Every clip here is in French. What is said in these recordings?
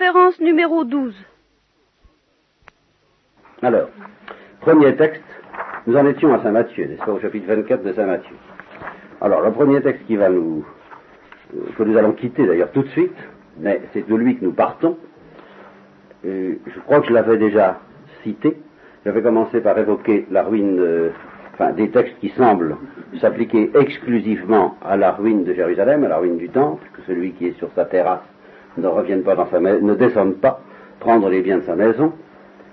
conférence numéro 12. Alors, premier texte, nous en étions à Saint Matthieu, n'est-ce pas, au chapitre 24 de Saint Matthieu. Alors, le premier texte qui va nous, euh, que nous allons quitter d'ailleurs tout de suite, mais c'est de lui que nous partons. Je crois que je l'avais déjà cité. J'avais commencé par évoquer la ruine, euh, enfin, des textes qui semblent s'appliquer exclusivement à la ruine de Jérusalem, à la ruine du temple, que celui qui est sur sa terrasse ne revienne pas dans sa ne descende pas prendre les biens de sa maison,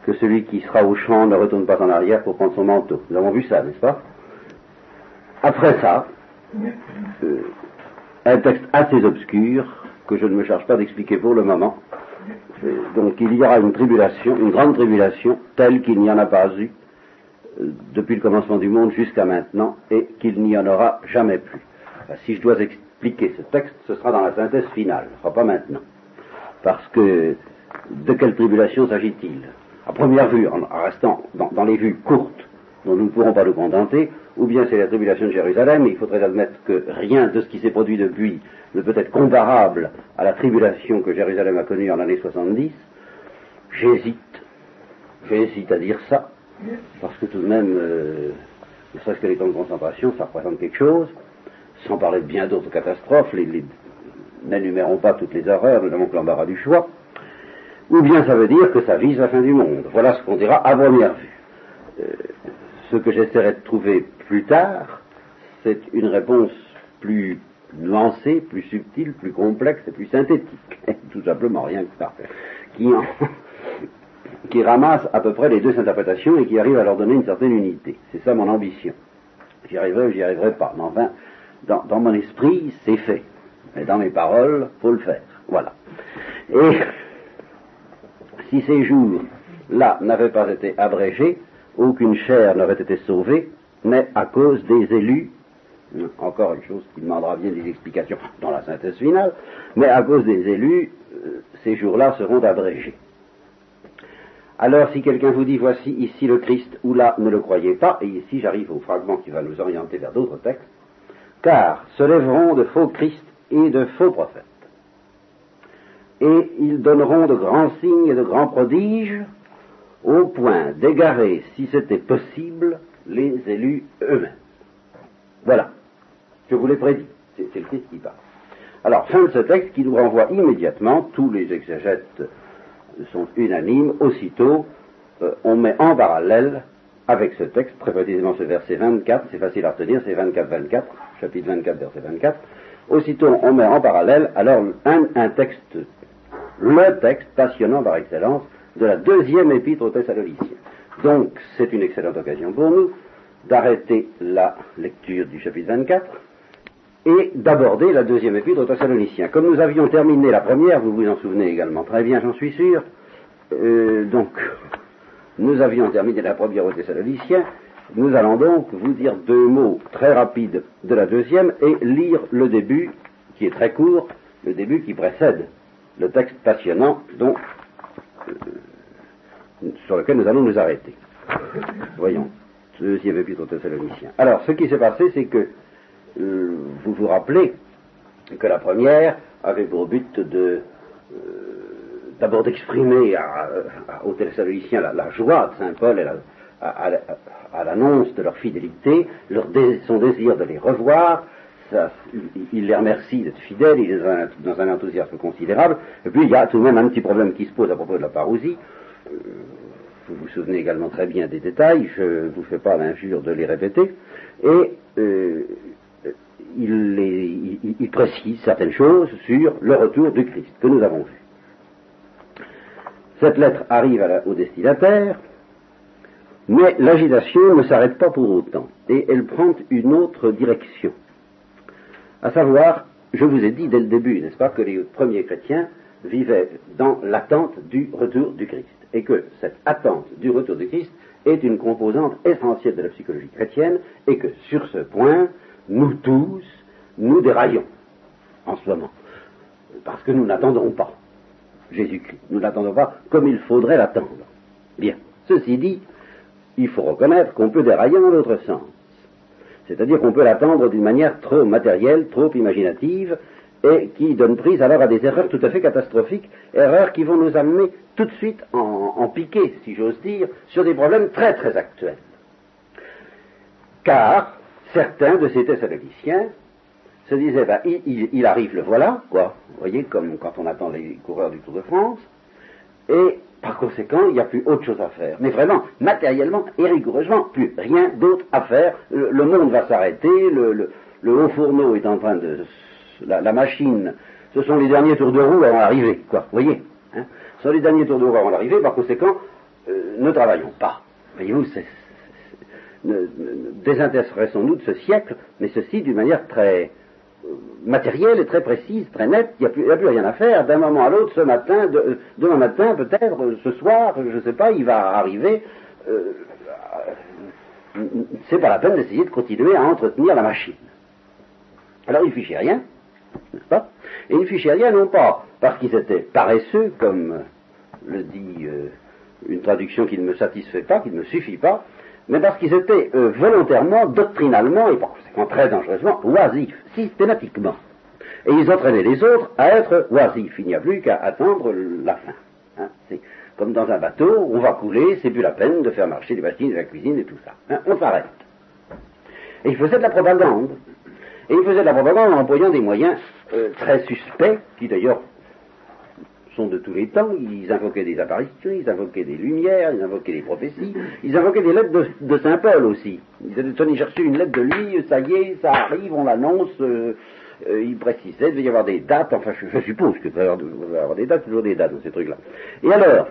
que celui qui sera au champ ne retourne pas en arrière pour prendre son manteau. Nous avons vu ça, n'est-ce pas? Après ça, euh, un texte assez obscur que je ne me charge pas d'expliquer pour le moment. Euh, donc il y aura une tribulation, une grande tribulation, telle qu'il n'y en a pas eu euh, depuis le commencement du monde jusqu'à maintenant, et qu'il n'y en aura jamais plus. si je dois expliquer ce texte, ce sera dans la synthèse finale, ce sera pas maintenant. Parce que de quelle tribulation s'agit-il? À première vue, en restant dans les vues courtes, dont nous ne pourrons pas nous contenter, ou bien c'est la tribulation de Jérusalem, et il faudrait admettre que rien de ce qui s'est produit depuis ne peut être comparable à la tribulation que Jérusalem a connue en l'année 70. J'hésite, j'hésite à dire ça, parce que tout de même, euh, ne serait-ce que les camps de concentration, ça représente quelque chose, sans parler de bien d'autres catastrophes, les, n'énumérons pas toutes les horreurs, nous n'avons que l'embarras du choix, ou bien ça veut dire que ça vise la fin du monde. Voilà ce qu'on dira à première vue. Euh, ce que j'essaierai de trouver plus tard, c'est une réponse plus nuancée, plus subtile, plus complexe et plus synthétique. Tout simplement, rien que ça. Qui, qui ramasse à peu près les deux interprétations et qui arrive à leur donner une certaine unité. C'est ça mon ambition. J'y arriverai ou j'y arriverai pas. Mais enfin, dans, mon esprit, c'est fait. Mais dans mes paroles, faut le faire. Voilà. Et si ces jours-là n'avaient pas été abrégés, aucune chair n'aurait été sauvée, mais à cause des élus, encore une chose qui demandera bien des explications dans la synthèse finale, mais à cause des élus, euh, ces jours-là seront abrégés. Alors si quelqu'un vous dit voici ici le Christ ou là, ne le croyez pas, et ici j'arrive au fragment qui va nous orienter vers d'autres textes, car se lèveront de faux Christ et de faux prophètes. Et ils donneront de grands signes et de grands prodiges, au point d'égarer, si c'était possible, les élus eux-mêmes. Voilà. Je vous l'ai prédit. C'est le Christ qui parle. Alors, fin de ce texte qui nous renvoie immédiatement, tous les exégètes sont unanimes, aussitôt, euh, on met en parallèle avec ce texte, très précisément ce verset 24, c'est facile à retenir, c'est 24-24, chapitre 24, verset 24, aussitôt on met en parallèle alors un, texte, le texte passionnant par excellence, de la deuxième épître aux Thessaloniciens. Donc, c'est une excellente occasion pour nous d'arrêter la lecture du chapitre 24 et d'aborder la deuxième épître aux Thessaloniciens. Comme nous avions terminé la première, vous vous en souvenez également très bien, j'en suis sûr, euh, donc, nous avions terminé la première aux Thessaloniciens, nous allons donc vous dire deux mots très rapides de la deuxième et lire le début, qui est très court, le début qui précède le texte passionnant dont euh, sur lequel nous allons nous arrêter. Voyons, deuxième épître aux Thessaloniciens. Alors, ce qui s'est passé, c'est que euh, vous vous rappelez que la première avait pour but de euh, d'abord d'exprimer aux Thessaloniciens la, joie de Saint Paul et à, l'annonce de leur fidélité, son désir de les revoir, il les remercie d'être fidèles, il est dans un, enthousiasme considérable. Et puis il y a tout de même un petit problème qui se pose à propos de la parousie. Euh, vous vous souvenez également très bien des détails, je ne vous fais pas l'injure de les répéter. Et euh, il, précise certaines choses sur le retour du Christ que nous avons vu. Cette lettre arrive au destinataire, mais l'agitation ne s'arrête pas pour autant, et elle prend une autre direction. À savoir, je vous ai dit dès le début, n'est-ce pas, que les premiers chrétiens vivaient dans l'attente du retour du Christ, et que cette attente du retour du Christ est une composante essentielle de la psychologie chrétienne, et que sur ce point, nous tous, nous déraillons en ce moment, parce que nous n'attendons pas Jésus-Christ, nous n'attendons pas comme il faudrait l'attendre. Bien, ceci dit, il faut reconnaître qu'on peut dérailler dans l'autre sens. C'est-à-dire qu'on peut l'attendre d'une manière trop matérielle, trop imaginative, et qui donne prise alors à des erreurs tout à fait catastrophiques, erreurs qui vont nous amener tout de suite en, piquer, si j'ose dire, sur des problèmes très très actuels. Car certains de ces Thessaloniciens se disaient, ben, il, il, arrive, le voilà, quoi. Vous voyez, comme quand on attend les coureurs du Tour de France, et par conséquent, il n'y a plus autre chose à faire. Mais vraiment, matériellement et rigoureusement, plus rien d'autre à faire. Le, monde va s'arrêter, le, haut fourneau est en train de... La, machine, ce sont les derniers tours de roue avant l'arrivée, quoi. Vous voyez hein Ce sont les derniers tours de roue avant l'arrivée, par conséquent, euh, ne travaillons pas. Voyez-vous, désintéressons-nous de ce siècle, mais ceci d'une manière très matérielle et très précise, très nette, il n'y a, plus rien à faire d'un moment à l'autre, ce matin, de, demain matin peut-être, ce soir, je ne sais pas, il va arriver. Euh, c'est pas la peine d'essayer de continuer à entretenir la machine. Alors il ne fichait rien, n'est-ce pas? Et il ne fichait rien non pas parce qu'ils étaient paresseux, comme le dit euh, une traduction qui ne me satisfait pas, qui ne me suffit pas, mais parce qu'ils étaient euh, volontairement, doctrinalement et par conséquent très dangereusement oisifs, systématiquement. Et ils entraînaient les autres à être oisifs. Il n'y a plus qu'à attendre la fin. Hein. C'est comme dans un bateau, on va couler, c'est plus la peine de faire marcher les machines, la cuisine et tout ça. Hein. On s'arrête. Et ils faisaient de la propagande. Et ils faisaient de la propagande en employant des moyens euh, très suspects, qui d'ailleurs sont de tous les temps. Ils invoquaient des apparitions, ils invoquaient des lumières, ils invoquaient des prophéties, ils invoquaient des lettres de, Saint Paul aussi. Ils avaient j'ai reçu une lettre de lui, ça y est, ça arrive, on l'annonce. Euh, euh, il précisait, il devait y avoir des dates, enfin je, suppose que devait y avoir des dates, toujours des dates dans ces trucs-là. Et alors,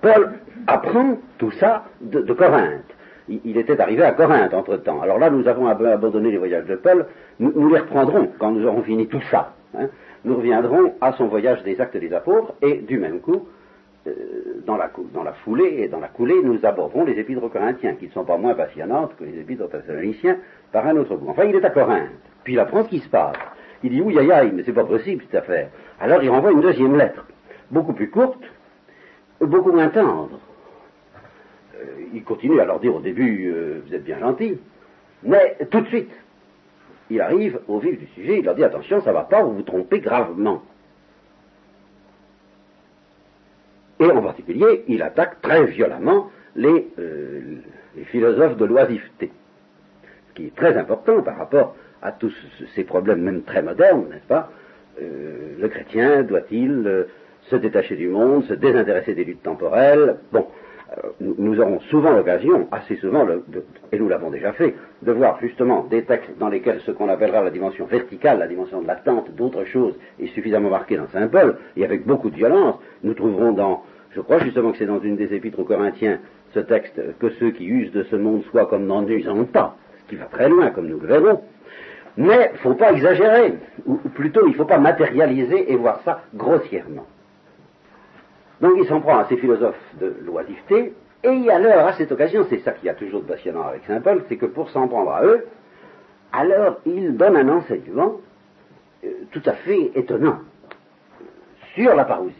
Paul apprend tout ça de, Corinthe. Il, était arrivé à Corinthe entre-temps. Alors là, nous avons abandonné les voyages de Paul, nous, les reprendrons quand nous aurons fini tout ça. Hein nous reviendrons à son voyage des actes des apôtres et du même coup, euh, dans, la, foulée et dans la coulée, nous aborderons les épîtres corinthiens, qui ne sont pas moins passionnantes que les épîtres thessaloniciens par un autre goût. Enfin, il est à Corinthe, puis il apprend ce qui se passe. Il dit, oui, aïe, aïe, mais c'est pas possible cette affaire. Alors il renvoie une deuxième lettre, beaucoup plus courte, beaucoup moins tendre. Euh, il continue à leur dire au début, euh, vous êtes bien gentils, mais tout de suite, il arrive au vif du sujet, il leur dit attention, ça va pas, vous vous trompez gravement. Et en particulier, il attaque très violemment les, euh, philosophes de l'oisiveté, ce qui est très important par rapport à tous ces problèmes, même très modernes, n'est-ce pas? Euh, Le chrétien doit-il euh, se détacher du monde, se désintéresser des luttes temporelles? Bon, nous aurons souvent l'occasion, assez souvent, et nous l'avons déjà fait, de voir justement des textes dans lesquels ce qu'on appellera la dimension verticale, la dimension de l'attente d'autres choses, est suffisamment marquée dans Saint Paul, et avec beaucoup de violence. Nous trouverons dans, je crois justement que c'est dans une des épîtres aux Corinthiens, ce texte, que ceux qui usent de ce monde soient comme n'en usant pas, ce qui va très loin, comme nous le verrons. Mais il ne faut pas exagérer, ou plutôt il ne faut pas matérialiser et voir ça grossièrement. Donc il s'en prend à ces philosophes de l'oisiveté, et alors, à cette occasion, c'est ça qui a toujours de passionnant avec Saint Paul, c'est que pour s'en prendre à eux, alors il donne un enseignement euh, tout à fait étonnant sur la parousie,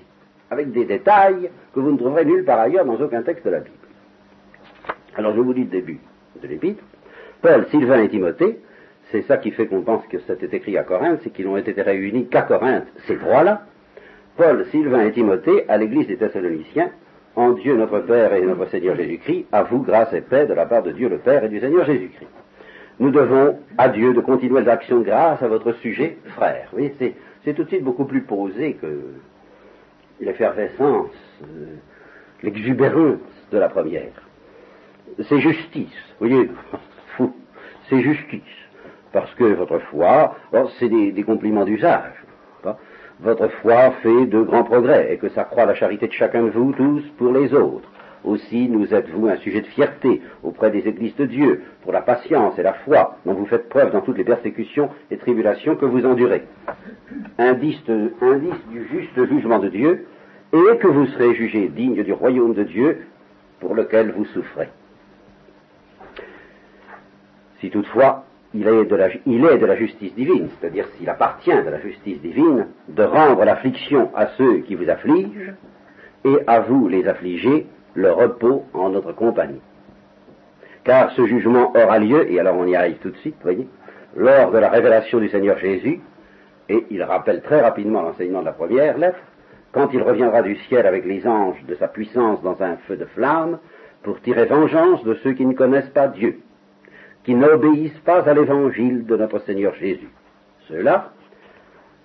avec des détails que vous ne trouverez nulle part ailleurs dans aucun texte de la Bible. Alors je vous dis le début de l'épître. Paul, Sylvain et Timothée, c'est ça qui fait qu'on pense que c'était écrit à Corinthe, c'est qu'ils n'ont été réunis qu'à Corinthe, ces trois-là, Paul, Sylvain et Timothée à l'église des Thessaloniciens, en Dieu notre Père et notre Seigneur Jésus-Christ, à vous grâce et paix de la part de Dieu le Père et du Seigneur Jésus-Christ. Nous devons à Dieu de continuelles actions de grâce à votre sujet, frère. Oui, c'est tout de suite beaucoup plus posé que l'effervescence, euh, l'exubérance de la première. C'est justice, vous voyez, fou, c'est justice. Parce que votre foi, c'est des compliments d'usage votre foi fait de grands progrès et que ça croit la charité de chacun de vous tous pour les autres. Aussi nous êtes-vous un sujet de fierté auprès des églises de Dieu pour la patience et la foi dont vous faites preuve dans toutes les persécutions et tribulations que vous endurez. Indice, indice du juste jugement de Dieu et que vous serez jugés dignes du royaume de Dieu pour lequel vous souffrez. Si toutefois il est, de la, justice divine, c'est-à-dire s'il appartient de la justice divine de rendre l'affliction à ceux qui vous affligent et à vous les affligés le repos en notre compagnie. Car ce jugement aura lieu, et alors on y arrive tout de suite, voyez, lors de la révélation du Seigneur Jésus, Et il rappelle très rapidement l'enseignement de la première lettre, quand il reviendra du ciel avec les anges de sa puissance dans un feu de flamme, pour tirer vengeance de ceux qui ne connaissent pas Dieu, qui n'obéissent pas à l'évangile de notre Seigneur Jésus. Ceux-là,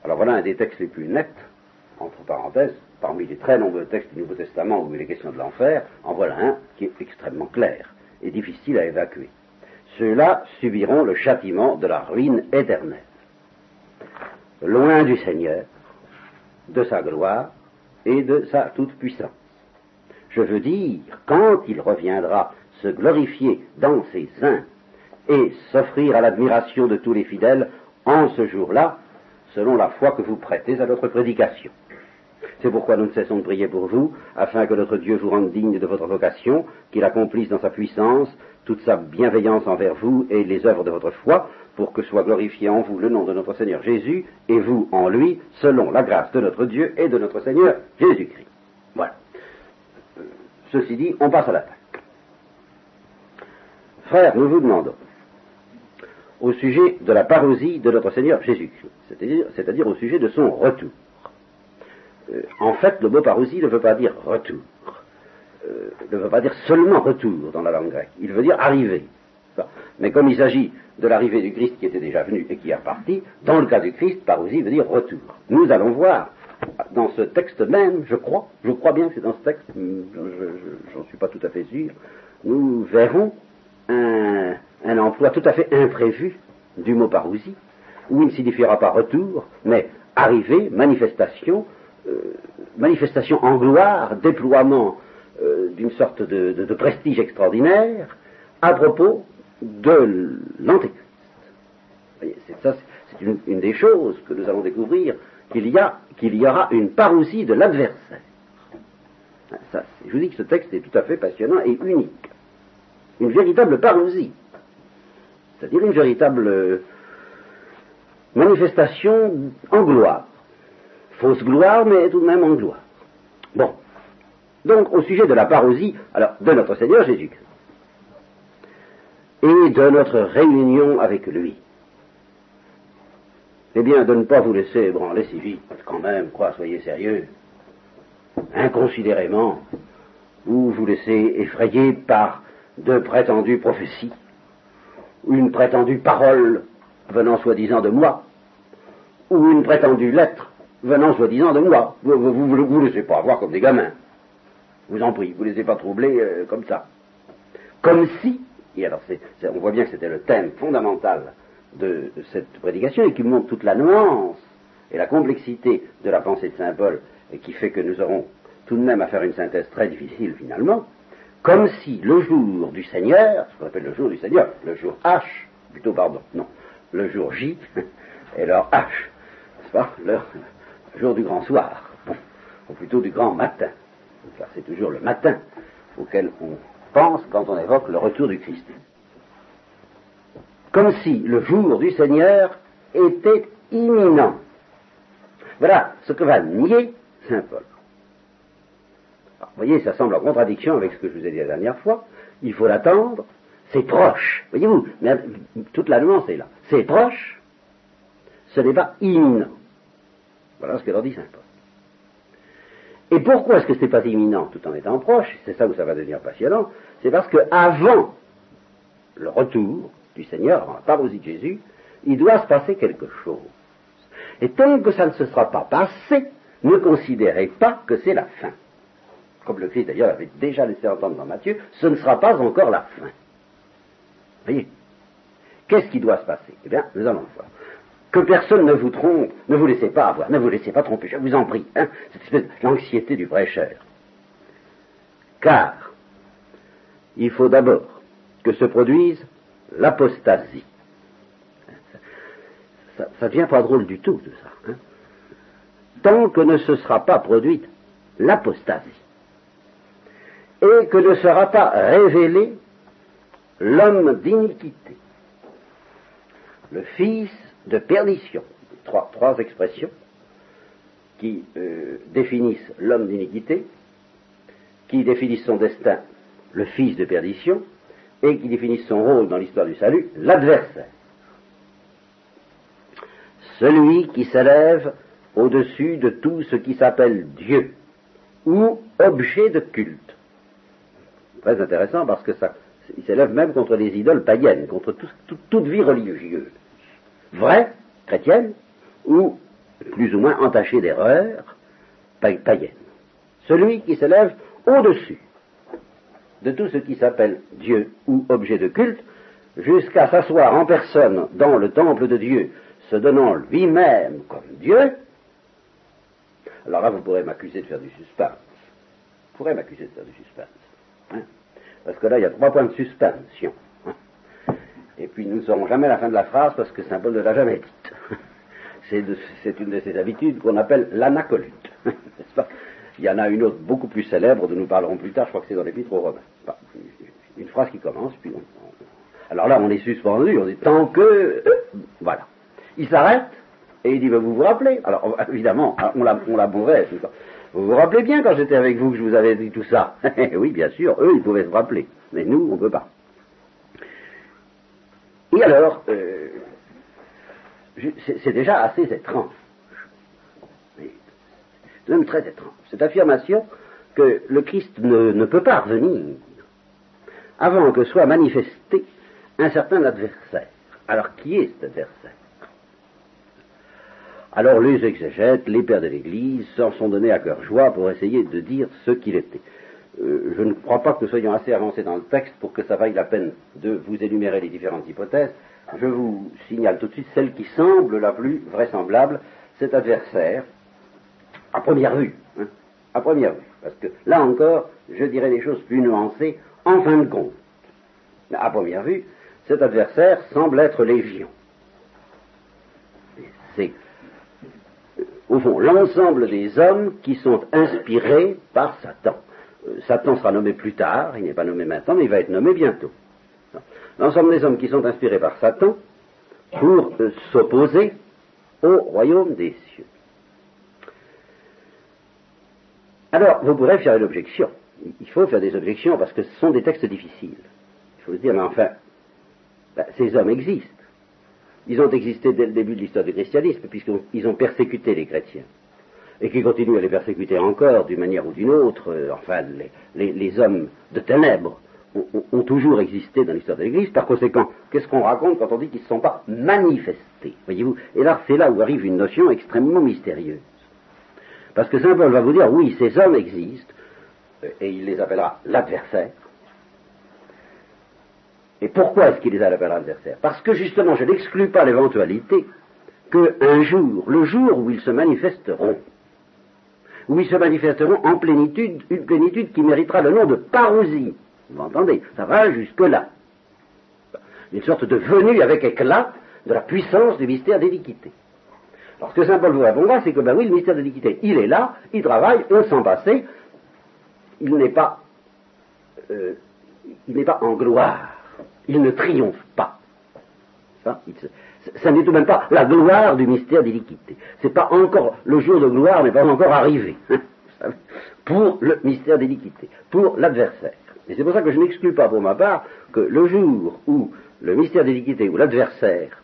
alors voilà un des textes les plus nets, entre parenthèses, parmi les très nombreux textes du Nouveau Testament où il est question de l'enfer, en voilà un qui est extrêmement clair et difficile à évacuer. Ceux-là subiront le châtiment de la ruine éternelle. Loin du Seigneur, de sa gloire et de sa toute-puissance. Je veux dire, quand il reviendra se glorifier dans ses saints et s'offrir à l'admiration de tous les fidèles en ce jour-là, selon la foi que vous prêtez à notre prédication. C'est pourquoi nous ne cessons de prier pour vous, afin que notre Dieu vous rende digne de votre vocation, qu'il accomplisse dans sa puissance toute sa bienveillance envers vous et les œuvres de votre foi, pour que soit glorifié en vous le nom de notre Seigneur Jésus, et vous en lui, selon la grâce de notre Dieu et de notre Seigneur Jésus-Christ. Voilà. Euh, ceci dit, on passe à l'attaque. Frères, nous vous demandons, au sujet de la parousie de notre Seigneur Jésus-Christ, c'est-à-dire au sujet de son retour. Euh, en fait, le mot parousie ne veut pas dire retour, euh, ne veut pas dire seulement retour dans la langue grecque, il veut dire arriver. Mais comme il s'agit de l'arrivée du Christ qui était déjà venu et qui est reparti, dans le cas du Christ, parousie veut dire retour. Nous allons voir dans ce texte même, je crois, je crois bien que c'est dans ce texte, j'en suis pas tout à fait sûr, nous verrons un, un emploi tout à fait imprévu du mot parousie, où il ne signifiera pas retour, mais arrivée, manifestation, euh, manifestation en gloire, déploiement euh, d'une sorte de, prestige extraordinaire à propos de l'Antéchrist. Ça, c'est une, des choses que nous allons découvrir, qu'il y, a, qu'il y aura une parousie de l'adversaire. je vous dis que ce texte est tout à fait passionnant et unique. Une véritable parousie. C'est-à-dire une véritable euh, manifestation en gloire. Fausse gloire, mais tout de même en gloire. Bon. Donc, au sujet de la parousie, alors, de notre Seigneur Jésus-Christ, et de notre réunion avec lui, eh bien, de ne pas vous laisser ébranler si vite, quand même, quoi, soyez sérieux, inconsidérément, ou vous laisser effrayer par de prétendues prophéties, une prétendue parole venant soi-disant de moi, ou une prétendue lettre venant soi-disant de moi. Vous ne vous, vous, laissez pas avoir comme des gamins. Vous en prie, vous ne laissez pas troubler euh, comme ça. Comme si, et alors on voit bien que c'était le thème fondamental de, cette prédication et qui montre toute la nuance et la complexité de la pensée de Saint Paul et qui fait que nous aurons tout de même à faire une synthèse très difficile finalement, comme si le jour du Seigneur, ce qu'on appelle le jour du Seigneur, le jour H, plutôt pardon, non, le jour J et l'heure H, n'est-ce pas, l'heure, le jour du grand soir, ou plutôt du grand matin, car c'est toujours le matin auquel on pense quand on évoque le retour du Christ. Comme si le jour du Seigneur était imminent. Voilà ce que va nier Saint Paul. Vous voyez, ça semble en contradiction avec ce que je vous ai dit la dernière fois. Il faut l'attendre. C'est proche. Voyez-vous, toute la nuance est là. C'est proche. Ce n'est pas imminent. Voilà ce que leur dit Saint Paul. Et pourquoi est-ce que ce n'est pas imminent tout en étant proche C'est ça où ça va devenir passionnant. C'est parce que avant le retour du Seigneur, avant la parousie de Jésus, il doit se passer quelque chose. Et tant que ça ne se sera pas passé, ne considérez pas que c'est la fin. Comme le Christ d'ailleurs avait déjà laissé entendre dans Matthieu, ce ne sera pas encore la fin. Voyez Qu'est-ce qui doit se passer Eh bien, nous allons voir que personne ne vous trompe, ne vous laissez pas avoir, ne vous laissez pas tromper, je vous en prie, hein, cette espèce l'anxiété du prêcheur. Car il faut d'abord que se produise l'apostasie. Ça, ça, devient pas drôle du tout, tout ça. Hein. Tant que ne se sera pas produite l'apostasie, et que ne sera pas révélé l'homme d'iniquité, le Fils de perdition. Trois, expressions qui euh, définissent l'homme d'iniquité, qui définissent son destin, le fils de perdition, et qui définissent son rôle dans l'histoire du salut, l'adversaire. celui qui s'élève au-dessus de tout ce qui s'appelle Dieu ou objet de culte. Très intéressant parce que ça, il s'élève même contre les idoles païennes, contre toute vie religieuse, vraie, chrétienne, ou plus ou moins entachée d'erreurs, païennes. Celui qui s'élève au-dessus de tout ce qui s'appelle Dieu ou objet de culte, jusqu'à s'asseoir en personne dans le temple de Dieu, se donnant lui-même comme Dieu, alors là vous pourrez m'accuser de faire du suspense. Vous pourrez m'accuser de faire du suspense. Hein. parce que là, il y a trois points de suspension. Hein. Et puis nous ne saurons jamais la fin de la phrase parce que Saint Paul ne l'a jamais dite. C'est une de ces habitudes qu'on appelle l'anacolute. Il y en a une autre beaucoup plus célèbre dont nous parlerons plus tard, je crois que c'est dans l'épître aux Romains. Une phrase qui commence, puis on, alors là, on est suspendu, on dit tant que. Euh, voilà. Il s'arrête et il dit Vous vous rappelez? Alors évidemment, on l'a, on bourré. Vous vous rappelez bien quand j'étais avec vous que je vous avais dit tout ça Oui, bien sûr, eux, ils pouvaient se rappeler. Mais nous, on ne peut pas. Et alors, euh, c'est, déjà assez étrange. C'est même très étrange. Cette affirmation que le Christ ne, ne peut pas revenir avant que soit manifesté un certain adversaire. Alors qui est cet adversaire? Alors les exégètes, les pères de l'Église s'en sont donnés à cœur joie pour essayer de dire ce qu'il était. Euh, je ne crois pas que nous soyons assez avancés dans le texte pour que ça vaille la peine de vous énumérer les différentes hypothèses. Je vous signale tout de suite celle qui semble la plus vraisemblable, cet adversaire, à première vue. Hein, à première vue. Parce que là encore, je dirais des choses plus nuancées en fin de compte. À première vue, cet adversaire semble être légion. C'est, au fond, l'ensemble des hommes qui sont inspirés par Satan. Euh, Satan sera nommé plus tard, il n'est pas nommé maintenant, mais il va être nommé bientôt. L'ensemble des hommes qui sont inspirés par Satan pour euh, s'opposer au royaume des cieux. Alors, vous pourrez faire une objection. Il faut faire des objections parce que ce sont des textes difficiles. Il faut se dire, mais enfin, ben, ces hommes existent. Ils ont existé dès le début de l'histoire du christianisme, puisqu'ils ont persécuté les chrétiens. Et qui continuent à les persécuter encore d'une manière ou d'une autre. Euh, enfin, les, hommes de ténèbres ont, toujours existé dans l'histoire de l'Église. Par conséquent, qu'est-ce qu'on raconte quand on dit qu'ils ne sont pas manifestés Voyez-vous? Et là, c'est là où arrive une notion extrêmement mystérieuse. Parce que Saint Paul va vous dire, oui, ces hommes existent, euh, et il les appellera l'adversaire, et pourquoi est-ce qu'il les a appelés adversaires Parce que justement, je n'exclus pas l'éventualité qu'un jour, le jour où ils se manifesteront, où ils se manifesteront en plénitude, une plénitude qui méritera le nom de parousie. Vous entendez? Ça va jusque-là. Une sorte de venue avec éclat de la puissance du mystère d'éliquité. Alors ce que Saint Paul vous répondra, c'est que ben oui, le mystère d'éliquité, il est là, il travaille, on s'en passait, il n'est pas, euh, il n'est pas en gloire il ne triomphe pas. Ça, n'est tout de même pas la gloire du mystère Ce C'est pas encore le jour de gloire n'est pas encore arrivé. pour le mystère d'éliquité, pour l'adversaire. Et c'est pour ça que je n'exclus pas pour ma part que le jour où le mystère d'éliquité ou l'adversaire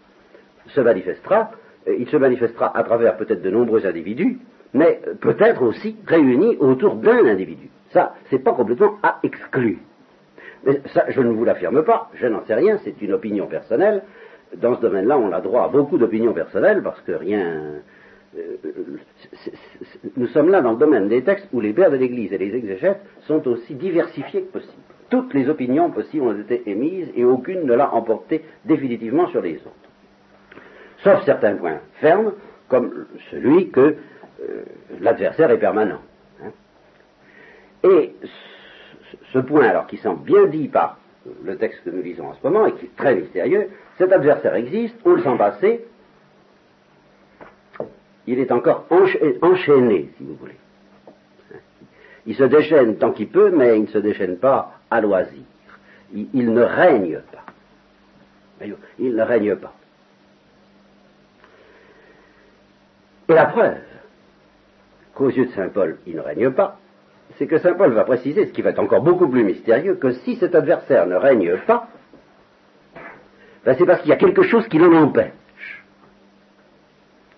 se manifestera, il se manifestera à travers peut-être de nombreux individus, mais peut-être aussi réunis autour d'un individu. Ça, c'est pas complètement à exclure. Mais ça, je ne vous l'affirme pas, je n'en sais rien, c'est une opinion personnelle. Dans ce domaine-là, on a droit à beaucoup d'opinions personnelles parce que rien. Euh, nous sommes là dans le domaine des textes où les pères de l'Église et les exégètes sont aussi diversifiés que possible. Toutes les opinions possibles ont été émises et aucune ne l'a emporté définitivement sur les autres. Sauf certains points fermes, comme celui que euh, l'adversaire est permanent. Hein. Et ce point, alors qui semble bien dit par le texte que nous lisons en ce moment et qui est très mystérieux, cet adversaire existe, on le sent passer, il est encore enchaîné, si vous voulez. Il se déchaîne tant qu'il peut, mais il ne se déchaîne pas à loisir. Il, ne règne pas. Il ne règne pas. Et la preuve qu'aux yeux de Saint Paul, il ne règne pas, c'est que Saint Paul va préciser, ce qui va être encore beaucoup plus mystérieux, que si cet adversaire ne règne pas, ben c'est parce qu'il y a quelque chose qui l'en empêche.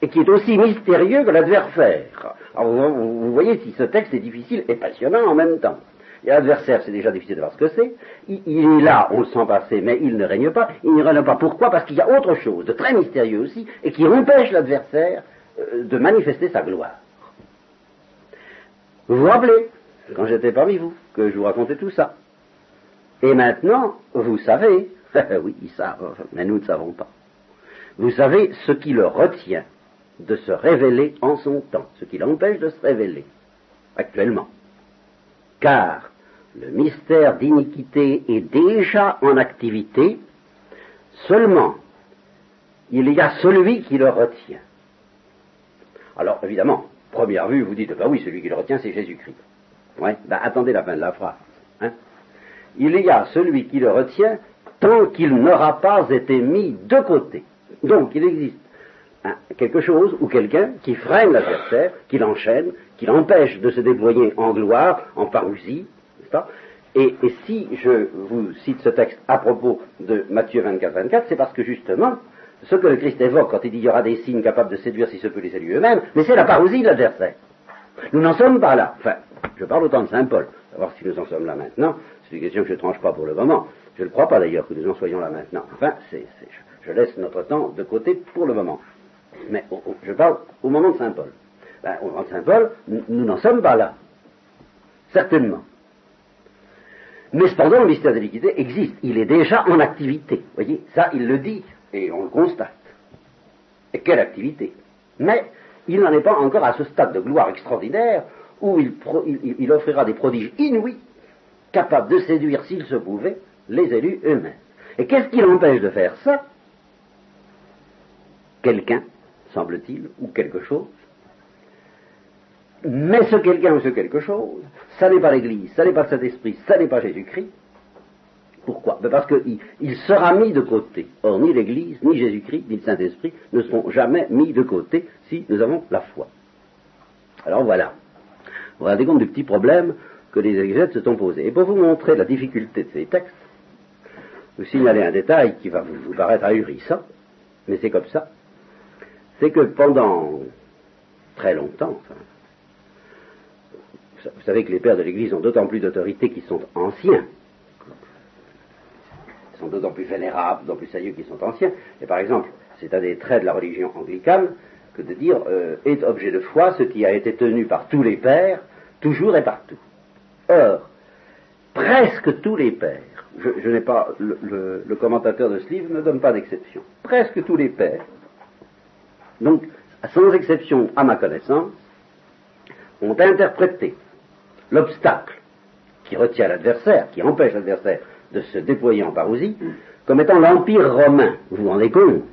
et qui est aussi mystérieux que l'adversaire. Alors vous, voyez si ce texte est difficile et passionnant en même temps. L'adversaire, c'est déjà difficile de voir ce que c'est. Il, est là, on le sent passer, mais il ne règne pas. Il ne règne pas. Pourquoi? Parce qu'il y a autre chose, de très mystérieux aussi, et qui empêche l'adversaire euh, de manifester sa gloire. Vous vous rappelez, quand j'étais parmi vous, que je vous racontais tout ça. Et maintenant, vous savez, oui, ils savent, mais nous ne savons pas. Vous savez ce qui le retient de se révéler en son temps, ce qui l'empêche de se révéler actuellement. Car le mystère d'iniquité est déjà en activité, seulement il y a celui qui le retient. Alors évidemment, première vue, vous dites, bah oui, celui qui le retient, c'est Jésus-Christ. Ouais, bah attendez la fin de la phrase. Hein. Il y a celui qui le retient tant qu'il n'aura pas été mis de côté. Donc il existe quelque chose ou quelqu'un qui freine l'adversaire, qui l'enchaîne, qui l'empêche de se déployer en gloire, en parousie, et, et, si je vous cite ce texte à propos de Matthieu 24, 24, c'est parce que justement, ce que le Christ évoque quand il dit il y aura des signes capables de séduire si ce peut les séduire eux-mêmes, mais c'est la parousie de l'adversaire. Nous n'en sommes pas là. Enfin, je parle autant de Saint Paul. Savoir si nous en sommes là maintenant, c'est une question que je ne tranche pas pour le moment. Je ne crois pas d'ailleurs que nous en soyons là maintenant. Enfin, je laisse notre temps de côté pour le moment. Mais je parle au moment de Saint Paul. Ben, au moment de Saint Paul, nous n'en sommes pas là. Certainement. Mais cependant, le mystère de l'équité existe. Il est déjà en activité. Vous voyez, ça, il le dit, et on le constate. Et quelle activité Mais il n'en est pas encore à ce stade de gloire extraordinaire où il, offrira des prodiges inouïs, capables de séduire, s'il se pouvait, les élus eux-mêmes. Et qu'est-ce qui l'empêche de faire ça? Quelqu'un semble-t-il, ou quelque chose. Mais ce quelqu'un ou ce quelque chose, ça n'est pas l'Église, ça n'est pas le Saint-Esprit, ça n'est pas Jésus-Christ. Pourquoi ben Parce qu'il sera mis de côté. Or, ni l'Église, ni Jésus-Christ, ni le Saint-Esprit ne seront jamais mis de côté si nous avons la foi. Alors voilà. Vous vous rendez compte du petit problème que les exégètes se sont posés. Et pour vous montrer la difficulté de ces textes, vous signaler un détail qui va vous, paraître ahurissant, mais c'est comme ça c'est que pendant très longtemps, vous savez que les pères de l'Église ont d'autant plus d'autorité qu'ils sont anciens, sont d'autant plus vénérables, d'autant plus sérieux qu'ils sont anciens. Et par exemple, c'est un des traits de la religion anglicane que de dire euh, est objet de foi ce qui a été tenu par tous les pères, toujours et partout. Or, presque tous les pères, je, n'ai pas le commentateur de ce livre ne donne pas d'exception, presque tous les pères donc, sans exception à ma connaissance, ont interprété l'obstacle qui retient l'adversaire, qui empêche l'adversaire de se déployer en parousie, comme étant l'Empire romain. Vous vous rendez compte?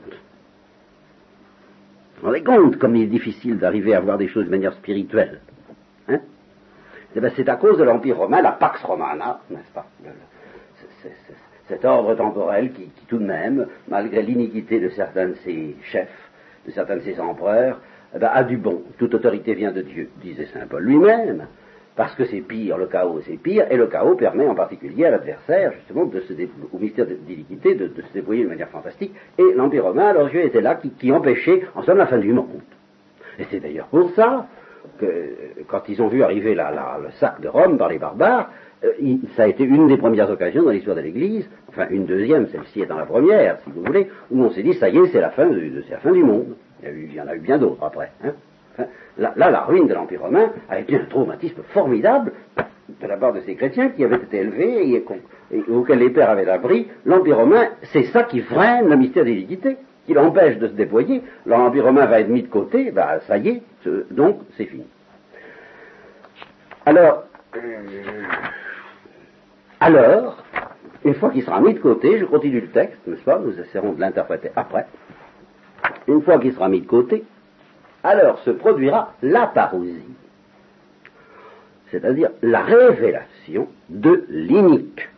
Vous vous rendez compte comme il est difficile d'arriver à voir des choses de manière spirituelle hein? Eh ben, C'est à cause de l'Empire romain, la Pax Romana, n'est-ce pas? Cet ordre temporel qui, tout de même, malgré l'iniquité de certains de ses chefs, de certains de ses empereurs, eh ben, a du bon. Toute autorité vient de Dieu, disait Saint Paul lui-même, parce que c'est pire, le chaos c'est pire, et le chaos permet en particulier à l'adversaire, justement, de se au mystère d'iniquité, de, de, se déployer de manière fantastique, et l'Empire romain, à leurs yeux, était là, qui, empêchait, en somme, la fin du monde. Et c'est d'ailleurs pour ça que, quand ils ont vu arriver le sac de Rome par les barbares, euh, ça a été une des premières occasions dans l'histoire de l'Église, enfin une deuxième, celle-ci est dans la première, si vous voulez, où on s'est dit, ça y est, c'est la fin, de, la fin du monde. Il y, en a eu bien d'autres après. Hein. Là, la ruine de l'Empire romain a été un traumatisme formidable de la part de ces chrétiens qui avaient été élevés et, auxquels les pères avaient l'abri. L'Empire romain, c'est ça qui freine le mystère des qui l'empêche de se déployer. L'Empire romain va être mis de côté, bah, ça y est, donc c'est fini. Alors, euh, alors, une fois qu'il sera mis de côté, je continue le texte, n'est-ce pas? Nous essaierons de l'interpréter après. Une fois qu'il sera mis de côté, alors se produira la parousie, c'est-à-dire la révélation de l'inique.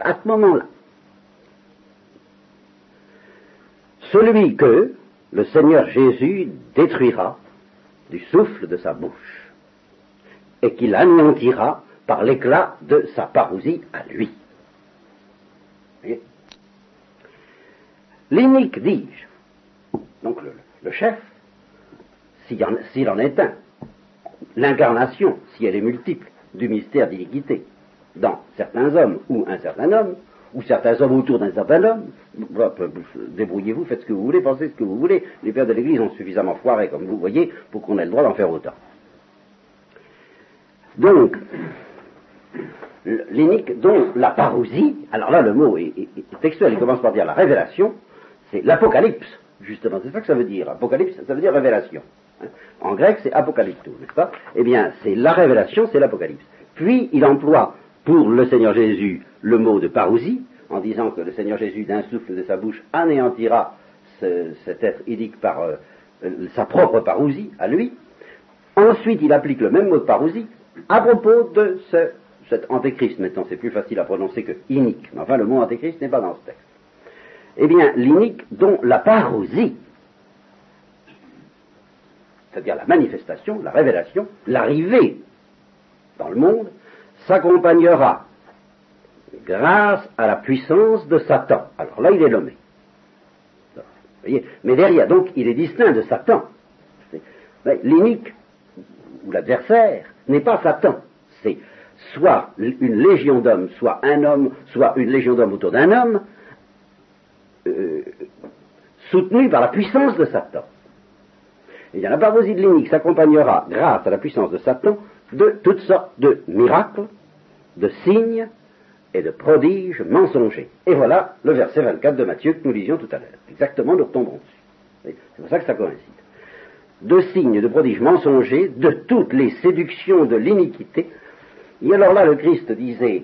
À ce moment-là, celui que le Seigneur Jésus détruira du souffle de sa bouche et qu'il anéantira par l'éclat de sa parousie à lui. L'inique, dis-je. Donc le, chef, s'il en, est un, l'incarnation, si elle est multiple, du mystère d'iniquité, dans certains hommes ou un certain homme, ou certains hommes autour d'un certain homme, débrouillez-vous, faites ce que vous voulez, pensez ce que vous voulez. Les pères de l'Église ont suffisamment foiré, comme vous voyez, pour qu'on ait le droit d'en faire autant. Donc, l'inique, dont la parousie, alors là le mot est, textuel, il commence par dire la révélation, c'est l'apocalypse, justement, c'est ça que ça veut dire. Apocalypse, ça veut dire révélation. Hein? En grec, c'est apocalypto, n'est-ce pas? Eh bien, c'est la révélation, c'est l'apocalypse. Puis, il emploie pour le Seigneur Jésus le mot de parousie, en disant que le Seigneur Jésus, d'un souffle de sa bouche, anéantira cet être inique par euh, sa propre parousie, à lui. Ensuite, il applique le même mot de parousie à propos de ce cet antéchrist, maintenant c'est plus facile à prononcer que inique, enfin le mot antéchrist n'est pas dans ce texte. Eh bien, l'inique dont la parousie, c'est-à-dire la manifestation, la révélation, l'arrivée dans le monde, s'accompagnera grâce à la puissance de Satan. Alors là, il est nommé. Mais derrière, donc, il est distinct de Satan. L'inique, ou l'adversaire, n'est pas Satan. C'est soit une légion d'hommes, soit un homme, soit une légion d'hommes autour d'un homme, euh, soutenu par la puissance de Satan. Et bien, la parousie de l'inique s'accompagnera, grâce à la puissance de Satan, de toutes sortes de miracles, de signes et de prodiges mensongers. Et voilà le verset 24 de Matthieu que nous lisions tout à l'heure. Exactement, nous retombons dessus. C'est pour ça que ça coïncide. De signes, de prodiges mensongers, de toutes les séductions de l'iniquité, et alors là, le Christ disait,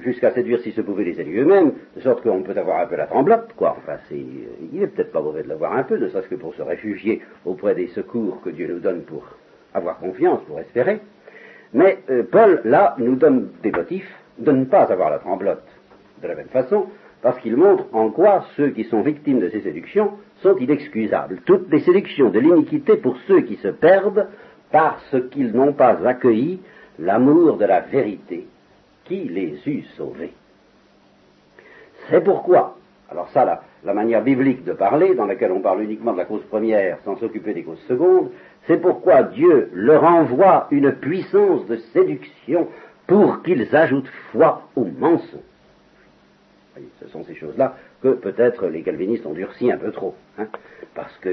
jusqu'à séduire si se pouvaient les élus eux-mêmes, de sorte qu'on peut avoir un peu la tremblote, quoi. Enfin, c'est, il n'est peut-être pas mauvais de l'avoir un peu, ne serait-ce que pour se réfugier auprès des secours que Dieu nous donne pour avoir confiance, pour espérer. Mais euh, Paul, là, nous donne des motifs de ne pas avoir la tremblote de la même façon, parce qu'il montre en quoi ceux qui sont victimes de ces séductions sont inexcusables. Toutes les séductions de l'iniquité pour ceux qui se perdent parce qu'ils n'ont pas accueilli l'amour de la vérité qui les eût sauvés. C'est pourquoi, alors ça, la, manière biblique de parler, dans laquelle on parle uniquement de la cause première sans s'occuper des causes secondes, c'est pourquoi Dieu leur envoie une puissance de séduction pour qu'ils ajoutent foi au mensonge. Ce sont ces choses-là que peut-être les calvinistes ont durci un peu trop, hein, parce que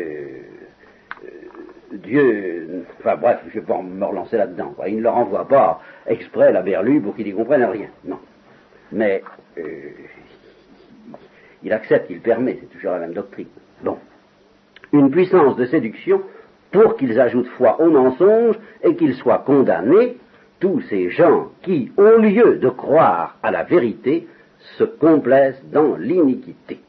Dieu, enfin bref, je ne vais pas me relancer là-dedans. Il ne leur envoie pas exprès la berlue pour qu'ils n'y comprennent rien. Non. Mais euh, il accepte, il permet, c'est toujours la même doctrine. Bon. Une puissance de séduction pour qu'ils ajoutent foi au mensonge et qu'ils soient condamnés, tous ces gens qui, au lieu de croire à la vérité, se complaisent dans l'iniquité.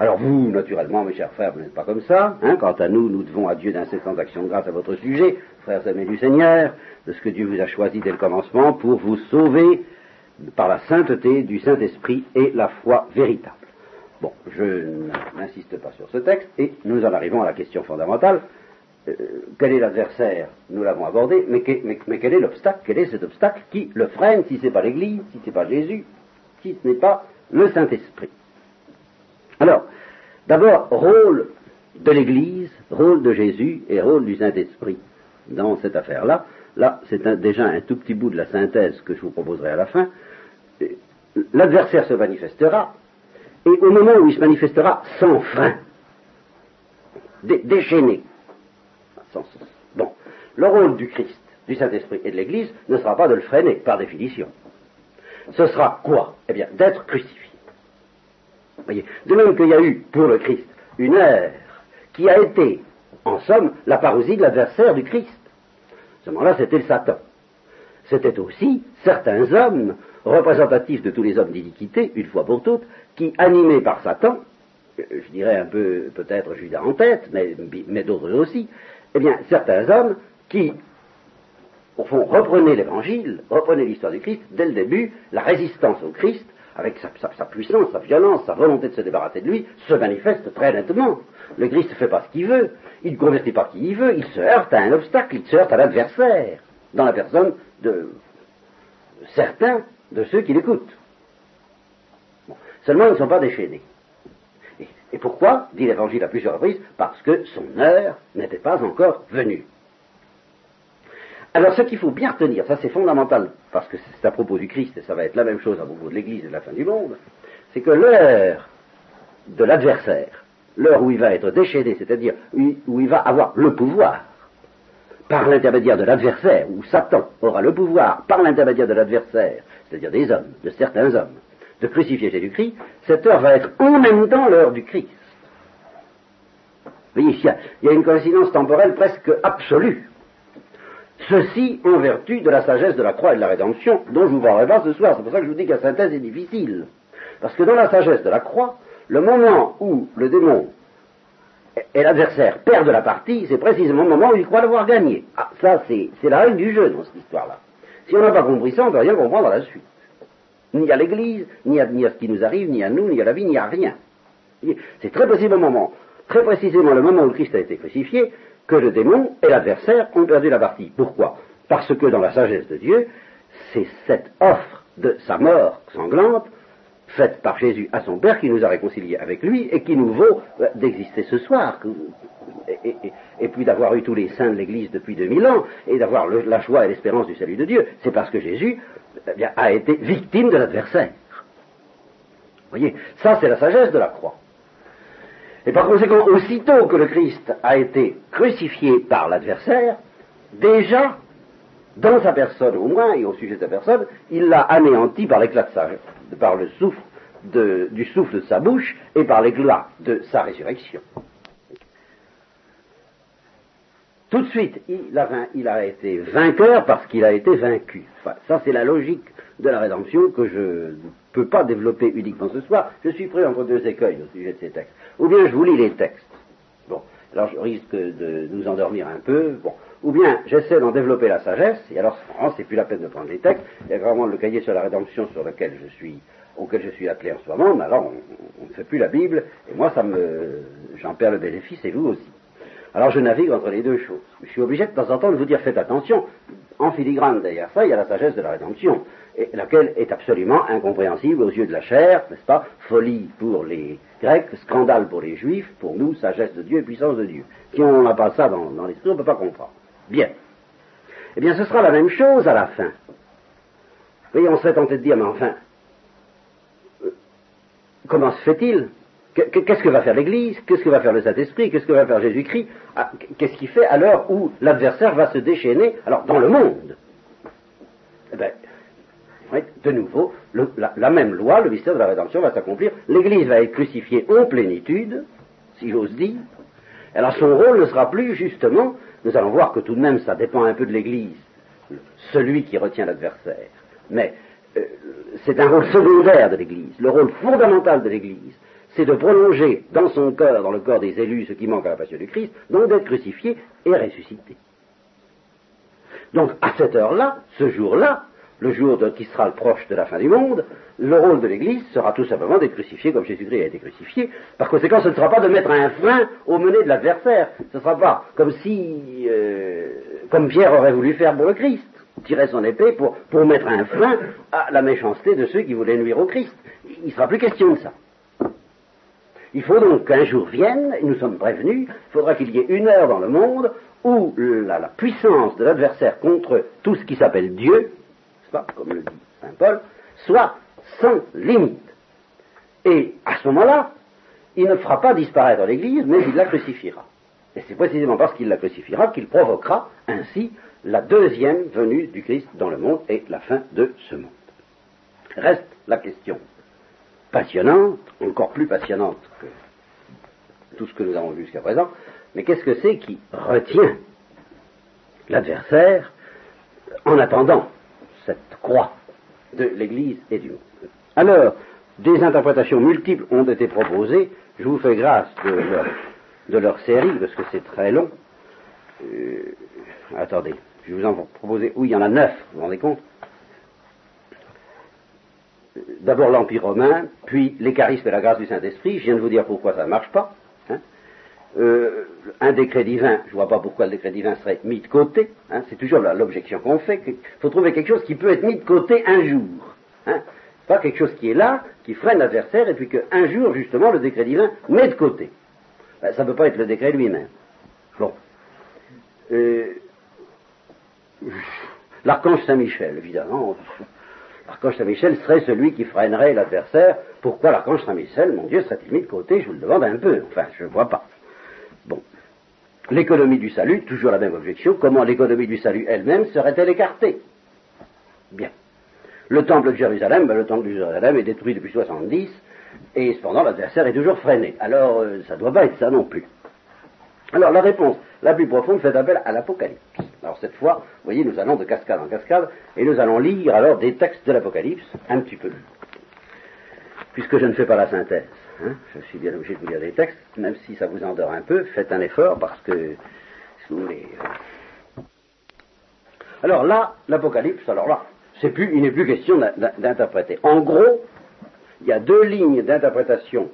Alors vous, naturellement, mes chers frères, vous n'êtes pas comme ça. Hein. Quant à nous, nous devons à Dieu d'incessantes actions grâce à votre sujet, frères amis du Seigneur, de ce que Dieu vous a choisi dès le commencement pour vous sauver par la sainteté du Saint-Esprit et la foi véritable. Bon, je n'insiste pas sur ce texte et nous en arrivons à la question fondamentale. Euh, quel est l'adversaire? Nous l'avons abordé, mais, mais, quel est l'obstacle? Quel est cet obstacle qui le freine si ce n'est pas l'Église, si ce n'est pas Jésus, si ce n'est pas le Saint-Esprit? Alors, d'abord, rôle de l'Église, rôle de Jésus et rôle du Saint-Esprit dans cette affaire-là. Là, c'est déjà un tout petit bout de la synthèse que je vous proposerai à la fin. L'adversaire se manifestera, et au moment où il se manifestera, sans frein, déchaîné. Bon, le rôle du Christ, du Saint-Esprit et de l'Église ne sera pas de le freiner, par définition. Ce sera quoi? Eh bien, d'être crucifié. De même qu'il y a eu pour le Christ une heure qui a été, en somme, la parousie de l'adversaire du Christ. À ce moment-là, c'était le Satan. C'était aussi certains hommes, représentatifs de tous les hommes d'iniquité, une fois pour toutes, qui, animés par Satan, euh, je dirais un peu peut-être Judas en tête, mais, mais d'autres aussi, eh bien, certains hommes qui, au fond, reprenaient l'évangile, reprenaient l'histoire du Christ, dès le début, la résistance au Christ, avec sa, puissance, sa violence, sa volonté de se débarrasser de lui, se manifeste très nettement. Le Christ ne fait pas ce qu'il veut, il ne convertit pas qui il veut, il se heurte à un obstacle, il se heurte à l'adversaire, dans la personne de certains de ceux qui l'écoutent. Seulement, ils ne sont pas déchaînés. Et pourquoi dit l'Évangile à plusieurs reprises Parce que son heure n'était pas encore venue. Alors ce qu'il faut bien retenir, ça c'est fondamental, parce que c'est à propos du Christ, et ça va être la même chose à propos de l'Église et de la fin du monde, c'est que l'heure de l'adversaire, l'heure où il va être déchaîné, c'est-à-dire où il va avoir le pouvoir, par l'intermédiaire de l'adversaire, où Satan aura le pouvoir par l'intermédiaire de l'adversaire, c'est-à-dire des hommes, de certains hommes, de crucifier Jésus-Christ, cette heure va être en même temps l'heure du Christ. Vous voyez, il y a une coïncidence temporelle presque absolue. Ceci en vertu de la sagesse de la croix et de la rédemption, dont je vous parlerai pas ce soir. C'est pour ça que je vous dis que la synthèse est difficile. Parce que dans la sagesse de la croix, le moment où le démon et l'adversaire perdent la partie, c'est précisément le moment où il croit l'avoir gagné. Ah, ça, c'est, la règle du jeu dans cette histoire-là. Si on n'a pas compris ça, on ne peut rien comprendre à la suite. Ni à l'Église, ni à, ce qui nous arrive, ni à nous, ni à la vie, ni à rien. C'est très précisément le moment, très précisément le moment où Christ a été crucifié, que le démon et l'adversaire ont perdu la partie. Pourquoi? Parce que dans la sagesse de Dieu, c'est cette offre de sa mort sanglante, faite par Jésus à son Père, qui nous a réconciliés avec lui et qui nous vaut euh, d'exister ce soir. Et, puis d'avoir eu tous les saints de l'Église depuis 2000 ans et d'avoir la joie et l'espérance du salut de Dieu, c'est parce que Jésus eh a été victime de l'adversaire. Vous voyez, ça c'est la sagesse de la croix. Et par conséquent, aussitôt que le Christ a été crucifié par l'adversaire, déjà, dans sa personne au moins, et au sujet de sa personne, il l'a anéanti par l'éclat de sa, par le souffle du souffle de sa bouche et par l'éclat de sa résurrection. Tout de suite, il a été vainqueur parce qu'il a été vaincu. ça, c'est la logique de la rédemption que je ne peux pas développer uniquement ce soir. Je suis pris entre deux écueils au sujet de ces textes. Ou bien je vous lis les textes. Bon, alors je risque de nous endormir un peu. Bon, ou bien j'essaie d'en développer la sagesse. Et alors, c'est plus la peine de prendre les textes. Il y a vraiment le cahier sur la rédemption sur lequel je suis, auquel je suis appelé en ce moment. Mais alors, on ne fait plus la Bible. Et moi, ça me, j'en perds le bénéfice et vous aussi. Alors je navigue entre les deux choses. Je suis obligé de temps en temps de vous dire faites attention. En filigrane derrière ça, il y a la sagesse de la rédemption laquelle est absolument incompréhensible aux yeux de la chair, n'est-ce pas? Folie pour les Grecs, scandale pour les Juifs, pour nous, sagesse de Dieu et puissance de Dieu. Si on n'a pas ça dans, l'esprit, on ne peut pas comprendre. Bien. Eh bien, ce sera la même chose à la fin. Vous voyez, on serait tenté de dire, mais enfin, euh, comment se fait-il? Qu'est-ce que va faire l'Église? Qu'est-ce que va faire le Saint-Esprit? Qu'est-ce que va faire Jésus-Christ? Ah, Qu'est-ce qu'il fait à l'heure où l'adversaire va se déchaîner Alors, dans le monde, eh bien, de nouveau, la, même loi, le mystère de la rédemption va s'accomplir. L'Église va être crucifiée en plénitude, si j'ose dire. Alors son rôle ne sera plus justement, nous allons voir que tout de même ça dépend un peu de l'Église, celui qui retient l'adversaire. Mais euh, c'est un rôle secondaire de l'Église. Le rôle fondamental de l'Église, c'est de prolonger dans son cœur, dans le corps des élus, ce qui manque à la passion du Christ, donc d'être crucifié et ressuscité. Donc à cette heure-là, ce jour-là, le jour qui sera le proche de la fin du monde, le rôle de l'Église sera tout simplement d'être crucifié comme Jésus-Christ a été crucifié. Par conséquent, ce ne sera pas de mettre un frein au mené de l'adversaire. Ce ne sera pas comme si, euh, comme Pierre aurait voulu faire pour le Christ, tirer son épée pour, mettre un frein à la méchanceté de ceux qui voulaient nuire au Christ. Il ne sera plus question de ça. Il faut donc qu'un jour vienne, nous sommes prévenus, il faudra qu'il y ait une heure dans le monde où la puissance de l'adversaire contre tout ce qui s'appelle Dieu comme le dit Saint Paul, soit sans limite. Et à ce moment-là, il ne fera pas disparaître l'Église, mais il la crucifiera. Et c'est précisément parce qu'il la crucifiera qu'il provoquera ainsi la deuxième venue du Christ dans le monde et la fin de ce monde. Reste la question passionnante, encore plus passionnante que tout ce que nous avons vu jusqu'à présent, mais qu'est-ce que c'est qui retient l'adversaire en attendant cette croix de l'Église et du monde. Alors, des interprétations multiples ont été proposées. Je vous fais grâce de leur, série, parce que c'est très long. Euh, attendez, je vous en proposer. Oui, il y en a neuf, vous vous rendez compte? D'abord l'Empire romain, puis les charismes et la grâce du Saint-Esprit. Je viens de vous dire pourquoi ça ne marche pas. Euh, un décret divin, je ne vois pas pourquoi le décret divin serait mis de côté, hein, c'est toujours l'objection qu'on fait, qu'il faut trouver quelque chose qui peut être mis de côté un jour. Hein. Pas quelque chose qui est là, qui freine l'adversaire, et puis qu'un jour, justement, le décret divin met de côté. Ben, ça ne peut pas être le décret lui-même. Bon. Euh, l'archange Saint-Michel, évidemment. L'archange Saint-Michel serait celui qui freinerait l'adversaire. Pourquoi l'archange Saint-Michel, mon Dieu, serait-il mis de côté? Je vous le demande un peu. Enfin, je ne vois pas. L'économie du salut, toujours la même objection. Comment l'économie du salut elle-même serait-elle écartée? Bien. Le temple de Jérusalem, ben, le temple de Jérusalem est détruit depuis 70, et cependant l'adversaire est toujours freiné. Alors, euh, ça ne doit pas être ça non plus. Alors, la réponse la plus profonde fait appel à l'Apocalypse. Alors, cette fois, vous voyez, nous allons de cascade en cascade, et nous allons lire alors des textes de l'Apocalypse, un petit peu. Puisque je ne fais pas la synthèse, hein, je suis bien obligé de vous lire des textes, même si ça vous endort un peu, faites un effort, parce que, si vous voulez... Alors là, l'Apocalypse, alors là, plus, il n'est plus question d'interpréter. En gros, il y a deux lignes d'interprétation.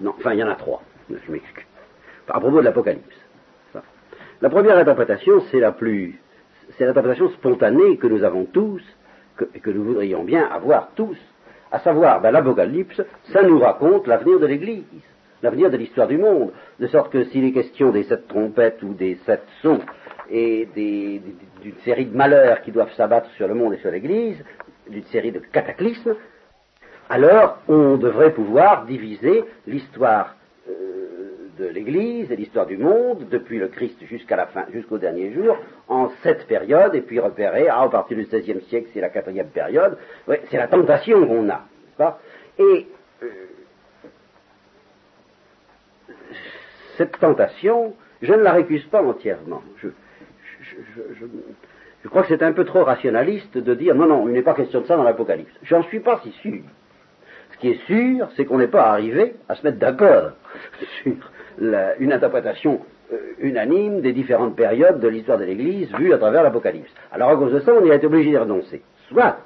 Non, enfin, il y en a trois. Je m'excuse. À propos de l'Apocalypse. La première interprétation, c'est la plus, c'est l'interprétation spontanée que nous avons tous, que, que nous voudrions bien avoir tous, à savoir, ben, l'Apocalypse, ça nous raconte l'avenir de l'Église, l'avenir de l'histoire du monde, de sorte que s'il est question des sept trompettes ou des sept sons et d'une série de malheurs qui doivent s'abattre sur le monde et sur l'Église, d'une série de cataclysmes, alors on devrait pouvoir diviser l'histoire euh, de l'Église et l'histoire du monde, depuis le Christ jusqu'à la fin, jusqu'au dernier jour, en sept périodes, et puis repérer, ah, à partir du XVIe siècle, c'est la quatrième période. c'est la tentation qu'on a, Et euh, cette tentation, je ne la récuse pas entièrement. Je, je, crois que c'est un peu trop rationaliste de dire non, non, il n'est pas question de ça dans l'Apocalypse. J'en suis pas si sûr. Qui est sûr, c'est qu'on n'est pas arrivé à se mettre d'accord sur une interprétation euh, unanime des différentes périodes de l'histoire de l'Église vues à travers l'Apocalypse. Alors à cause de ça, on y a été obligé de renoncer. Soit,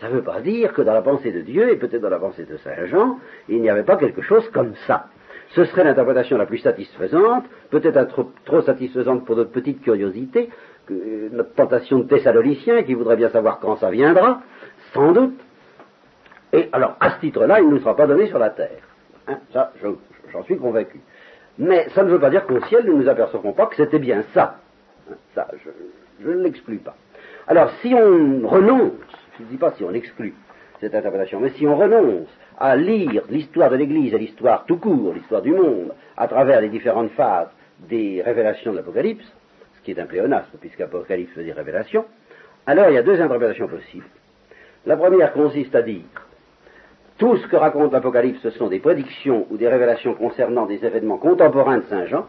ça ne veut pas dire que dans la pensée de Dieu, et peut-être dans la pensée de Saint Jean, il n'y avait pas quelque chose comme ça. Ce serait l'interprétation la plus satisfaisante, peut-être trop, trop, satisfaisante pour notre petite curiosité, que, notre tentation de Thessaloniciens qui voudrait bien savoir quand ça viendra, sans doute. Et alors, à ce titre-là, il ne nous sera pas donné sur la terre. Hein, ça, j'en suis convaincu. Mais ça ne veut pas dire qu'au ciel, nous ne nous apercevrons pas que c'était bien ça. Hein, ça, je, je ne l'exclus pas. Alors, si on renonce, je ne dis pas si on exclut cette interprétation, mais si on renonce à lire l'histoire de l'Église et l'histoire tout court, l'histoire du monde, à travers les différentes phases des révélations de l'Apocalypse, ce qui est un pléonasme, puisqu'Apocalypse veut dire révélation, alors il y a deux interprétations possibles. La première consiste à dire tout ce que raconte l'Apocalypse, ce sont des prédictions ou des révélations concernant des événements contemporains de Saint Jean,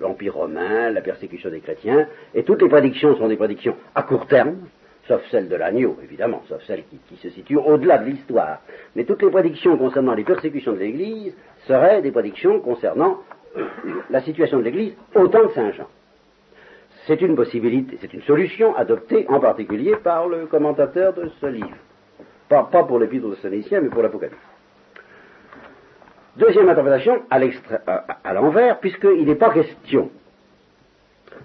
l'Empire romain, la persécution des chrétiens, et toutes les prédictions sont des prédictions à court terme, sauf celle de l'agneau, évidemment, sauf celle qui, se situe au-delà de l'histoire. Mais toutes les prédictions concernant les persécutions de l'Église seraient des prédictions concernant la situation de l'Église au temps de Saint Jean. C'est une possibilité, c'est une solution adoptée en particulier par le commentateur de ce livre. Pas, pour l'épître de Saint-Nicien, mais pour l'Apocalypse. Deuxième interprétation, à l'envers, puisqu'il n'est pas question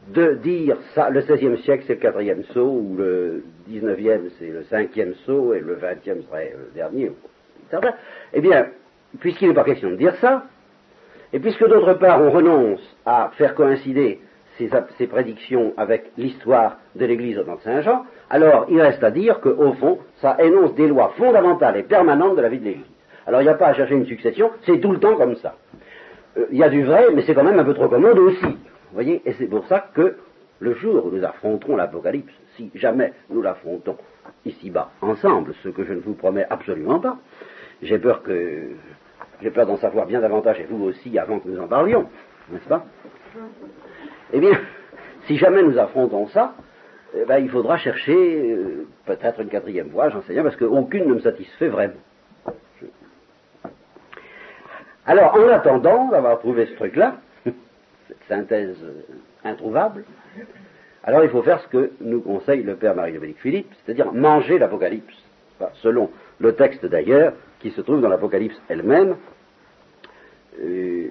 de dire ça, le XVIe siècle c'est le quatrième saut, ou le XIXe c'est le cinquième saut, et le XXe serait le dernier, eh bien, puisqu'il n'est pas question de dire ça, et puisque d'autre part on renonce à faire coïncider ces, prédictions avec l'histoire de l'Église au temps de Saint Jean, alors il reste à dire qu'au fond, ça énonce des lois fondamentales et permanentes de la vie de l'Église. Alors il n'y a pas à chercher une succession, c'est tout le temps comme ça. Euh, il y a du vrai, mais c'est quand même un peu trop commode aussi voyez Et c'est pour ça que le jour où nous affronterons l'Apocalypse, si jamais nous l'affrontons ici-bas ensemble, ce que je ne vous promets absolument pas, j'ai peur que j'ai peur d'en savoir bien davantage et vous aussi avant que nous en parlions, n'est-ce pas? Eh bien, si jamais nous affrontons ça, eh ben, il faudra chercher euh, peut-être une quatrième voie, j'en sais rien, parce qu'aucune ne me satisfait vraiment. Alors, en attendant d'avoir trouvé ce truc-là, synthèse introuvable, alors il faut faire ce que nous conseille le Père Marie-Dominique Philippe, c'est-à-dire manger l'Apocalypse, selon le texte d'ailleurs qui se trouve dans l'Apocalypse elle-même. Euh,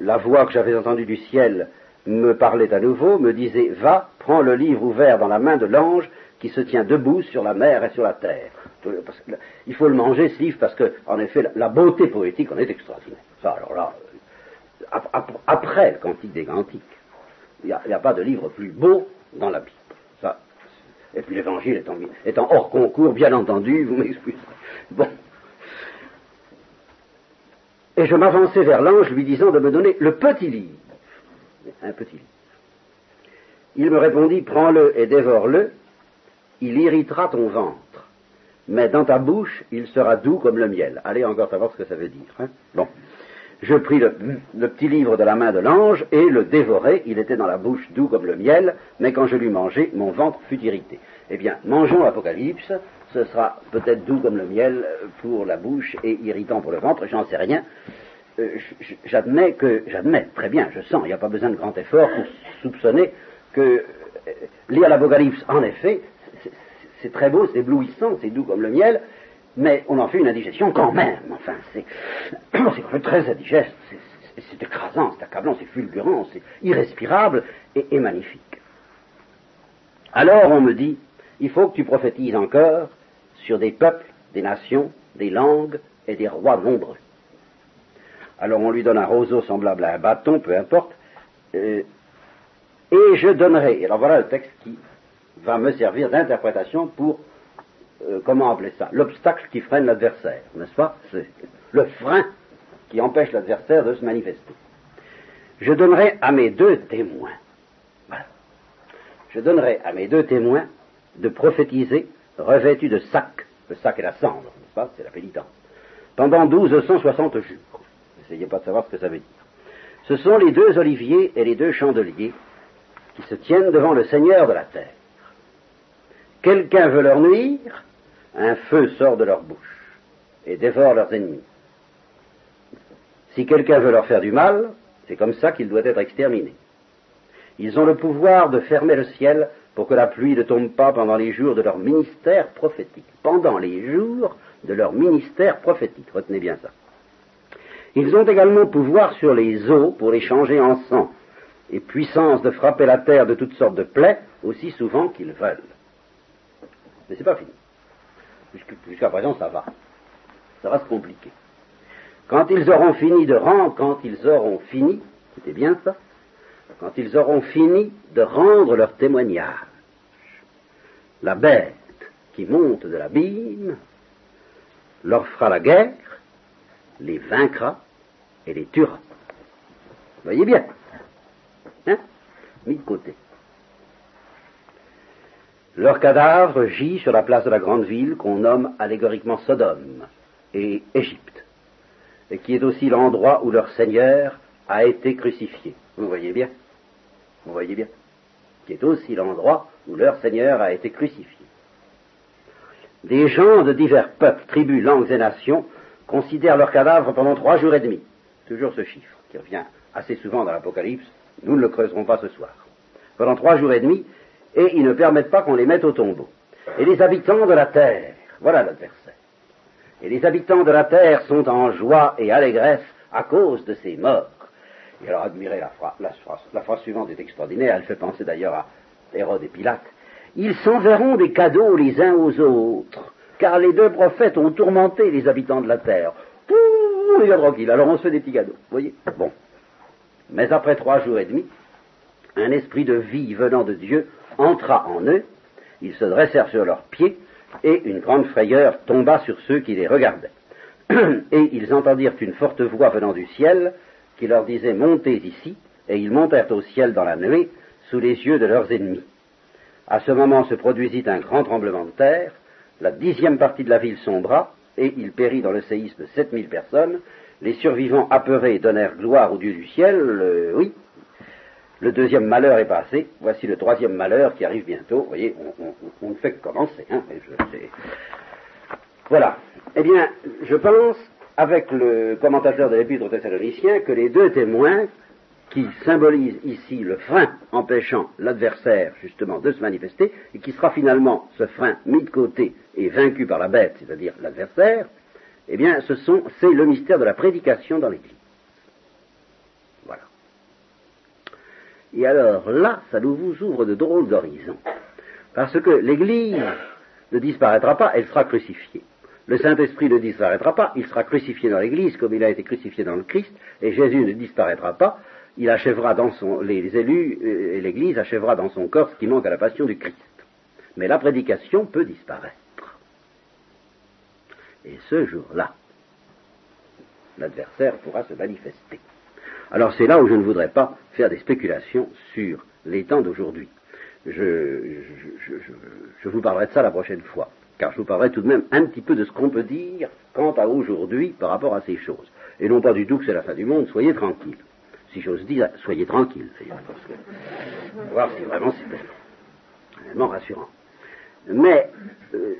la voix que j'avais entendue du ciel me parlait à nouveau, me disait Va, prends le livre ouvert dans la main de l'ange qui se tient debout sur la mer et sur la terre. il faut le manger, ce livre, parce que, en effet, la, beauté poétique en est extraordinaire. Ça, alors là, euh, après le Cantique des Cantiques, il n'y a, pas de livre plus beau dans la Bible. Ça, et puis l'Évangile étant, étant hors concours, bien entendu, vous m'excusez. Bon. Et je m'avançais vers l'ange lui disant de me donner le petit livre. Un petit livre. Il me répondit, prends-le et dévore-le, il irritera ton ventre. Mais dans ta bouche, il sera doux comme le miel. Allez encore savoir ce que ça veut dire. Hein. bon. Je pris le, petit livre de la main de l'ange et le dévorai. Il était dans la bouche doux comme le miel, mais quand je l'eus mangé, mon ventre fut irrité. Eh bien, mangeons l'Apocalypse. Ce sera peut-être doux comme le miel pour la bouche et irritant pour le ventre. J'en sais rien. Euh, j'admets que, j'admets, très bien, je sens, il n'y a pas besoin de grand effort pour soupçonner que euh, lire l'Apocalypse, en effet, c'est très beau, c'est éblouissant, c'est doux comme le miel, mais on en fait une indigestion quand même. Enfin, c'est très indigeste, c'est écrasant, c'est accablant, c'est fulgurant, c'est irrespirable et, et magnifique. Alors on me dit, il faut que tu prophétises encore sur des peuples, des nations, des langues et des rois nombreux. Alors on lui donne un roseau semblable à un bâton, peu importe, euh, et je donnerai. Alors voilà le texte qui va me servir d'interprétation pour, euh, comment appeler ça, l'obstacle qui freine l'adversaire, n'est-ce pas? C'est le frein qui empêche l'adversaire de se manifester. Je donnerai à mes deux témoins, voilà, je donnerai à mes deux témoins de prophétiser revêtus de sac, le sac et la cendre, n'est-ce pas? C'est la pénitence, pendant 1260 jours. N'essayez pas de savoir ce que ça veut dire. Ce sont les deux oliviers et les deux chandeliers qui se tiennent devant le Seigneur de la terre. Quelqu'un veut leur nuire, un feu sort de leur bouche et dévore leurs ennemis. Si quelqu'un veut leur faire du mal, c'est comme ça qu'il doit être exterminé. Ils ont le pouvoir de fermer le ciel pour que la pluie ne tombe pas pendant les jours de leur ministère prophétique. Pendant les jours de leur ministère prophétique. Retenez bien ça. Ils ont également pouvoir sur les eaux pour les changer en sang et puissance de frapper la terre de toutes sortes de plaies aussi souvent qu'ils veulent. Mais c'est pas fini. Jusqu'à présent, ça va. Ça va se compliquer. Quand ils auront fini de rendre, quand ils auront fini, c'était bien ça, quand ils auront fini de rendre leur témoignage, la bête qui monte de l'abîme leur fera la guerre, les vaincra et les tuera. Voyez bien. Hein? Mis de côté. Leur cadavre gît sur la place de la grande ville qu'on nomme allégoriquement Sodome et Égypte, et qui est aussi l'endroit où leur Seigneur a été crucifié. Vous voyez bien? Vous voyez bien Qui est aussi l'endroit où leur Seigneur a été crucifié. Des gens de divers peuples, tribus, langues et nations considèrent leur cadavre pendant trois jours et demi. Toujours ce chiffre qui revient assez souvent dans l'Apocalypse, nous ne le creuserons pas ce soir. Pendant trois jours et demi, et ils ne permettent pas qu'on les mette au tombeau. Et les habitants de la terre, voilà l'adversaire. Et les habitants de la terre sont en joie et allégresse à cause de ces morts. Et alors admirez la phrase, la phrase, la phrase suivante est extraordinaire, elle fait penser d'ailleurs à Hérode et Pilate. Ils s'enverront des cadeaux les uns aux autres, car les deux prophètes ont tourmenté les habitants de la terre. Tranquilles, alors on se fait des petits cadeaux, voyez Bon. Mais après trois jours et demi, un esprit de vie venant de Dieu entra en eux, ils se dressèrent sur leurs pieds, et une grande frayeur tomba sur ceux qui les regardaient. et ils entendirent une forte voix venant du ciel, qui leur disait Montez ici, et ils montèrent au ciel dans la nuée, sous les yeux de leurs ennemis. À ce moment se produisit un grand tremblement de terre, la dixième partie de la ville sombra, et il périt dans le séisme sept mille personnes, les survivants apeurés donnèrent gloire au Dieu du ciel, oui. Le deuxième malheur est passé, voici le troisième malheur qui arrive bientôt. Vous voyez, on, ne fait que commencer. Hein, voilà. Eh bien, je pense, avec le commentateur de l'Épître aux Thessaloniciens, que les deux témoins qui symbolisent ici le frein empêchant l'adversaire justement de se manifester, et qui sera finalement ce frein mis de côté et vaincu par la bête, c'est-à-dire l'adversaire, eh bien, ce sont, c'est le mystère de la prédication dans l'Église. Voilà. Et alors là, ça nous vous ouvre de drôles d'horizons. Parce que l'Église ne disparaîtra pas, elle sera crucifiée. Le Saint-Esprit ne disparaîtra pas, il sera crucifié dans l'Église comme il a été crucifié dans le Christ, et Jésus ne disparaîtra pas, il achèvera dans son, les élus et l'Église achèvera dans son corps ce qui manque à la passion du Christ. Mais la prédication peut disparaître. Et ce jour-là, l'adversaire pourra se manifester. Alors c'est là où je ne voudrais pas faire des spéculations sur les temps d'aujourd'hui. Je, je, vous parlerai de ça la prochaine fois, car je vous parlerai tout de même un petit peu de ce qu'on peut dire quant à aujourd'hui par rapport à ces choses. Et non pas du tout que c'est la fin du monde, soyez tranquilles. Si j'ose dire, soyez tranquilles, parce que, voir si vraiment c'est tellement rassurant. Mais, euh,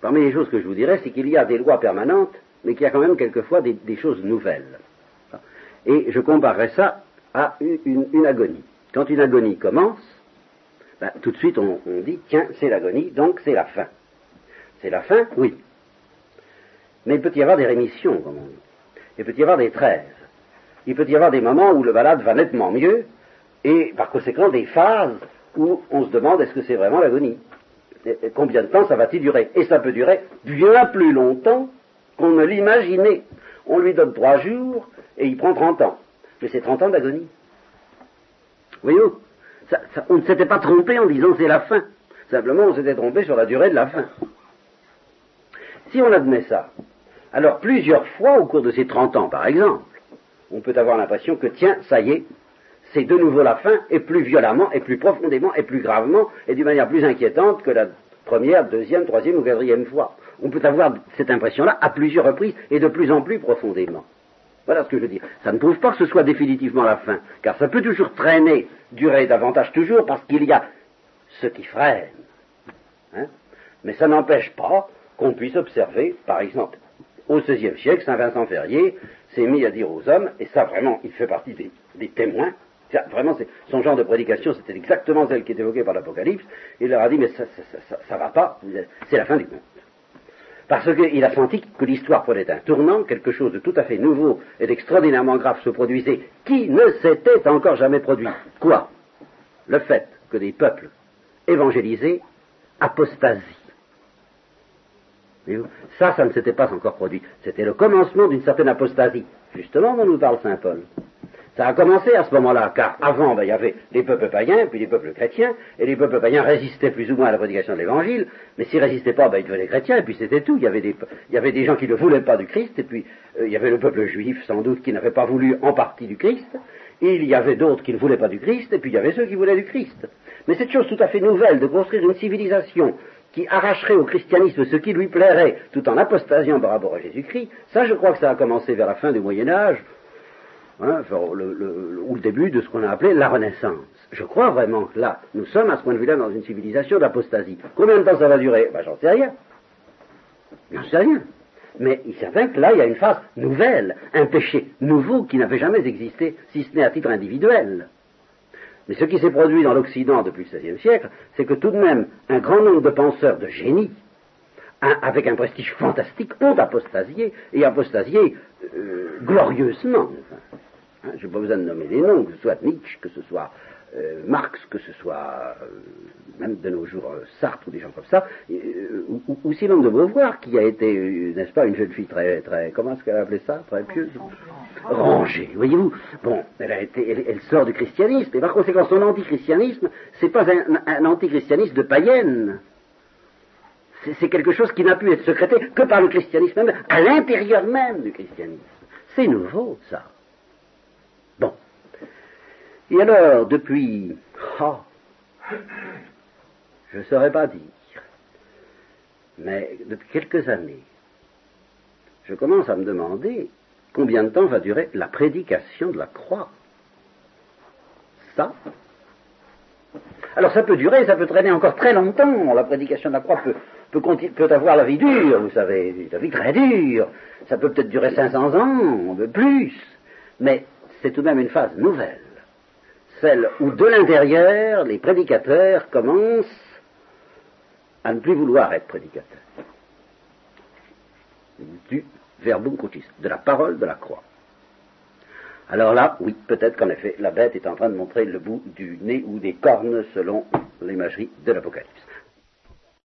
parmi les choses que je vous dirais, c'est qu'il y a des lois permanentes, mais qu'il y a quand même quelquefois des, choses nouvelles. Et je comparerais ça à une, agonie. Quand une agonie commence, ben, tout de suite on, on dit, tiens, c'est l'agonie, donc c'est la fin. C'est la fin, oui. Mais il peut y avoir des rémissions, comme on dit. Il peut y avoir des trêves. Il peut y avoir des moments où le malade va nettement mieux, et par conséquent des phases où on se demande est-ce que c'est vraiment l'agonie combien de temps ça va-t-il durer? Et ça peut durer bien plus longtemps qu'on ne l'imaginait. On lui donne trois jours et il prend trente ans. Mais c'est trente ans d'agonie. Voyez-vous? On ne s'était pas trompé en disant c'est la fin. Simplement, on s'était trompé sur la durée de la fin. Si on admet ça, alors plusieurs fois au cours de ces trente ans, par exemple, on peut avoir l'impression que, tiens, ça y est, c'est de nouveau la fin, et plus violemment, et plus profondément, et plus gravement, et d'une manière plus inquiétante que la première, deuxième, troisième ou quatrième fois. On peut avoir cette impression-là à plusieurs reprises, et de plus en plus profondément. Voilà ce que je veux dire. Ça ne prouve pas que ce soit définitivement la fin, car ça peut toujours traîner, durer davantage toujours, parce qu'il y a ce qui freine. Hein. Mais ça n'empêche pas qu'on puisse observer, par exemple, au XVIe siècle, Saint Vincent Ferrier mis à dire aux hommes, et ça vraiment, il fait partie des témoins, Vraiment, son genre de prédication, c'était exactement celle qui est évoquée par l'Apocalypse. Il leur a dit, mais ça, ça, va pas, c'est la fin du monde. Parce qu'il a senti que l'histoire prenait un tournant, quelque chose de tout à fait nouveau et d'extraordinairement grave se produisait, qui ne s'était encore jamais produit. Quoi? Le fait que des peuples évangélisés apostasient. Ça, ça ne s'était pas encore produit. C'était le commencement d'une certaine apostasie, justement dont nous parle Saint Paul. Ça a commencé à ce moment-là, car avant, il y avait les peuples païens, puis les peuples chrétiens, et les peuples païens résistaient plus ou moins à la prédication de l'Évangile, mais s'ils résistaient pas, ben, ils devenaient chrétiens, et puis c'était tout. Il y, avait des, il y avait des gens qui ne voulaient pas du Christ, et puis euh, il y avait le peuple juif, sans doute, qui n'avait pas voulu en partie du Christ, et il y avait d'autres qui ne voulaient pas du Christ, et puis il y avait ceux qui voulaient du Christ. Mais cette chose tout à fait nouvelle de construire une civilisation qui arracherait au christianisme ce qui lui plairait, tout en apostasiant par rapport à Jésus-Christ, ça je crois que ça a commencé vers la fin du Moyen Âge, Hein, ou le début de ce qu'on a appelé la Renaissance. Je crois vraiment que là, nous sommes à ce point de vue-là dans une civilisation d'apostasie. Combien de temps ça va durer? Ben, J'en sais rien. J'en sais rien. Mais il certain que là, il y a une phase nouvelle, un péché nouveau qui n'avait jamais existé, si ce n'est à titre individuel. Mais ce qui s'est produit dans l'Occident depuis le XVIe siècle, c'est que tout de même, un grand nombre de penseurs de génie, avec un prestige fantastique, ont apostasié, et apostasié euh, glorieusement. Hein, je n'ai pas besoin de nommer des noms, que ce soit Nietzsche, que ce soit euh, Marx, que ce soit euh, même de nos jours euh, Sartre ou des gens comme ça, ou, ou, Simone de Beauvoir, qui a été, n'est-ce pas, une jeune fille très, très, comment est-ce qu'elle a appelé ça, très pieuse Rangée, voyez-vous. Bon, elle a été, elle, sort du christianisme, et par conséquent, son antichristianisme, c'est pas un, un antichristianisme de païenne. C'est quelque chose qui n'a pu être secrété que par le christianisme même, à l'intérieur même du christianisme. C'est nouveau, ça. Et alors, depuis, oh, je ne saurais pas dire, mais depuis quelques années, je commence à me demander combien de temps va durer la prédication de la croix. Ça. Alors ça peut durer, ça peut traîner encore très longtemps. La prédication de la croix peut, avoir la vie dure, vous savez, la vie très dure. Ça peut peut-être durer 500 ans, plus. Mais c'est tout de même une phase nouvelle celle où de l'intérieur, les prédicateurs commencent à ne plus vouloir être prédicateurs. Du verbum crucis, de la parole de la croix. Alors là, oui, peut-être qu'en effet, la bête est en train de montrer le bout du nez ou des cornes selon l'imagerie de l'Apocalypse.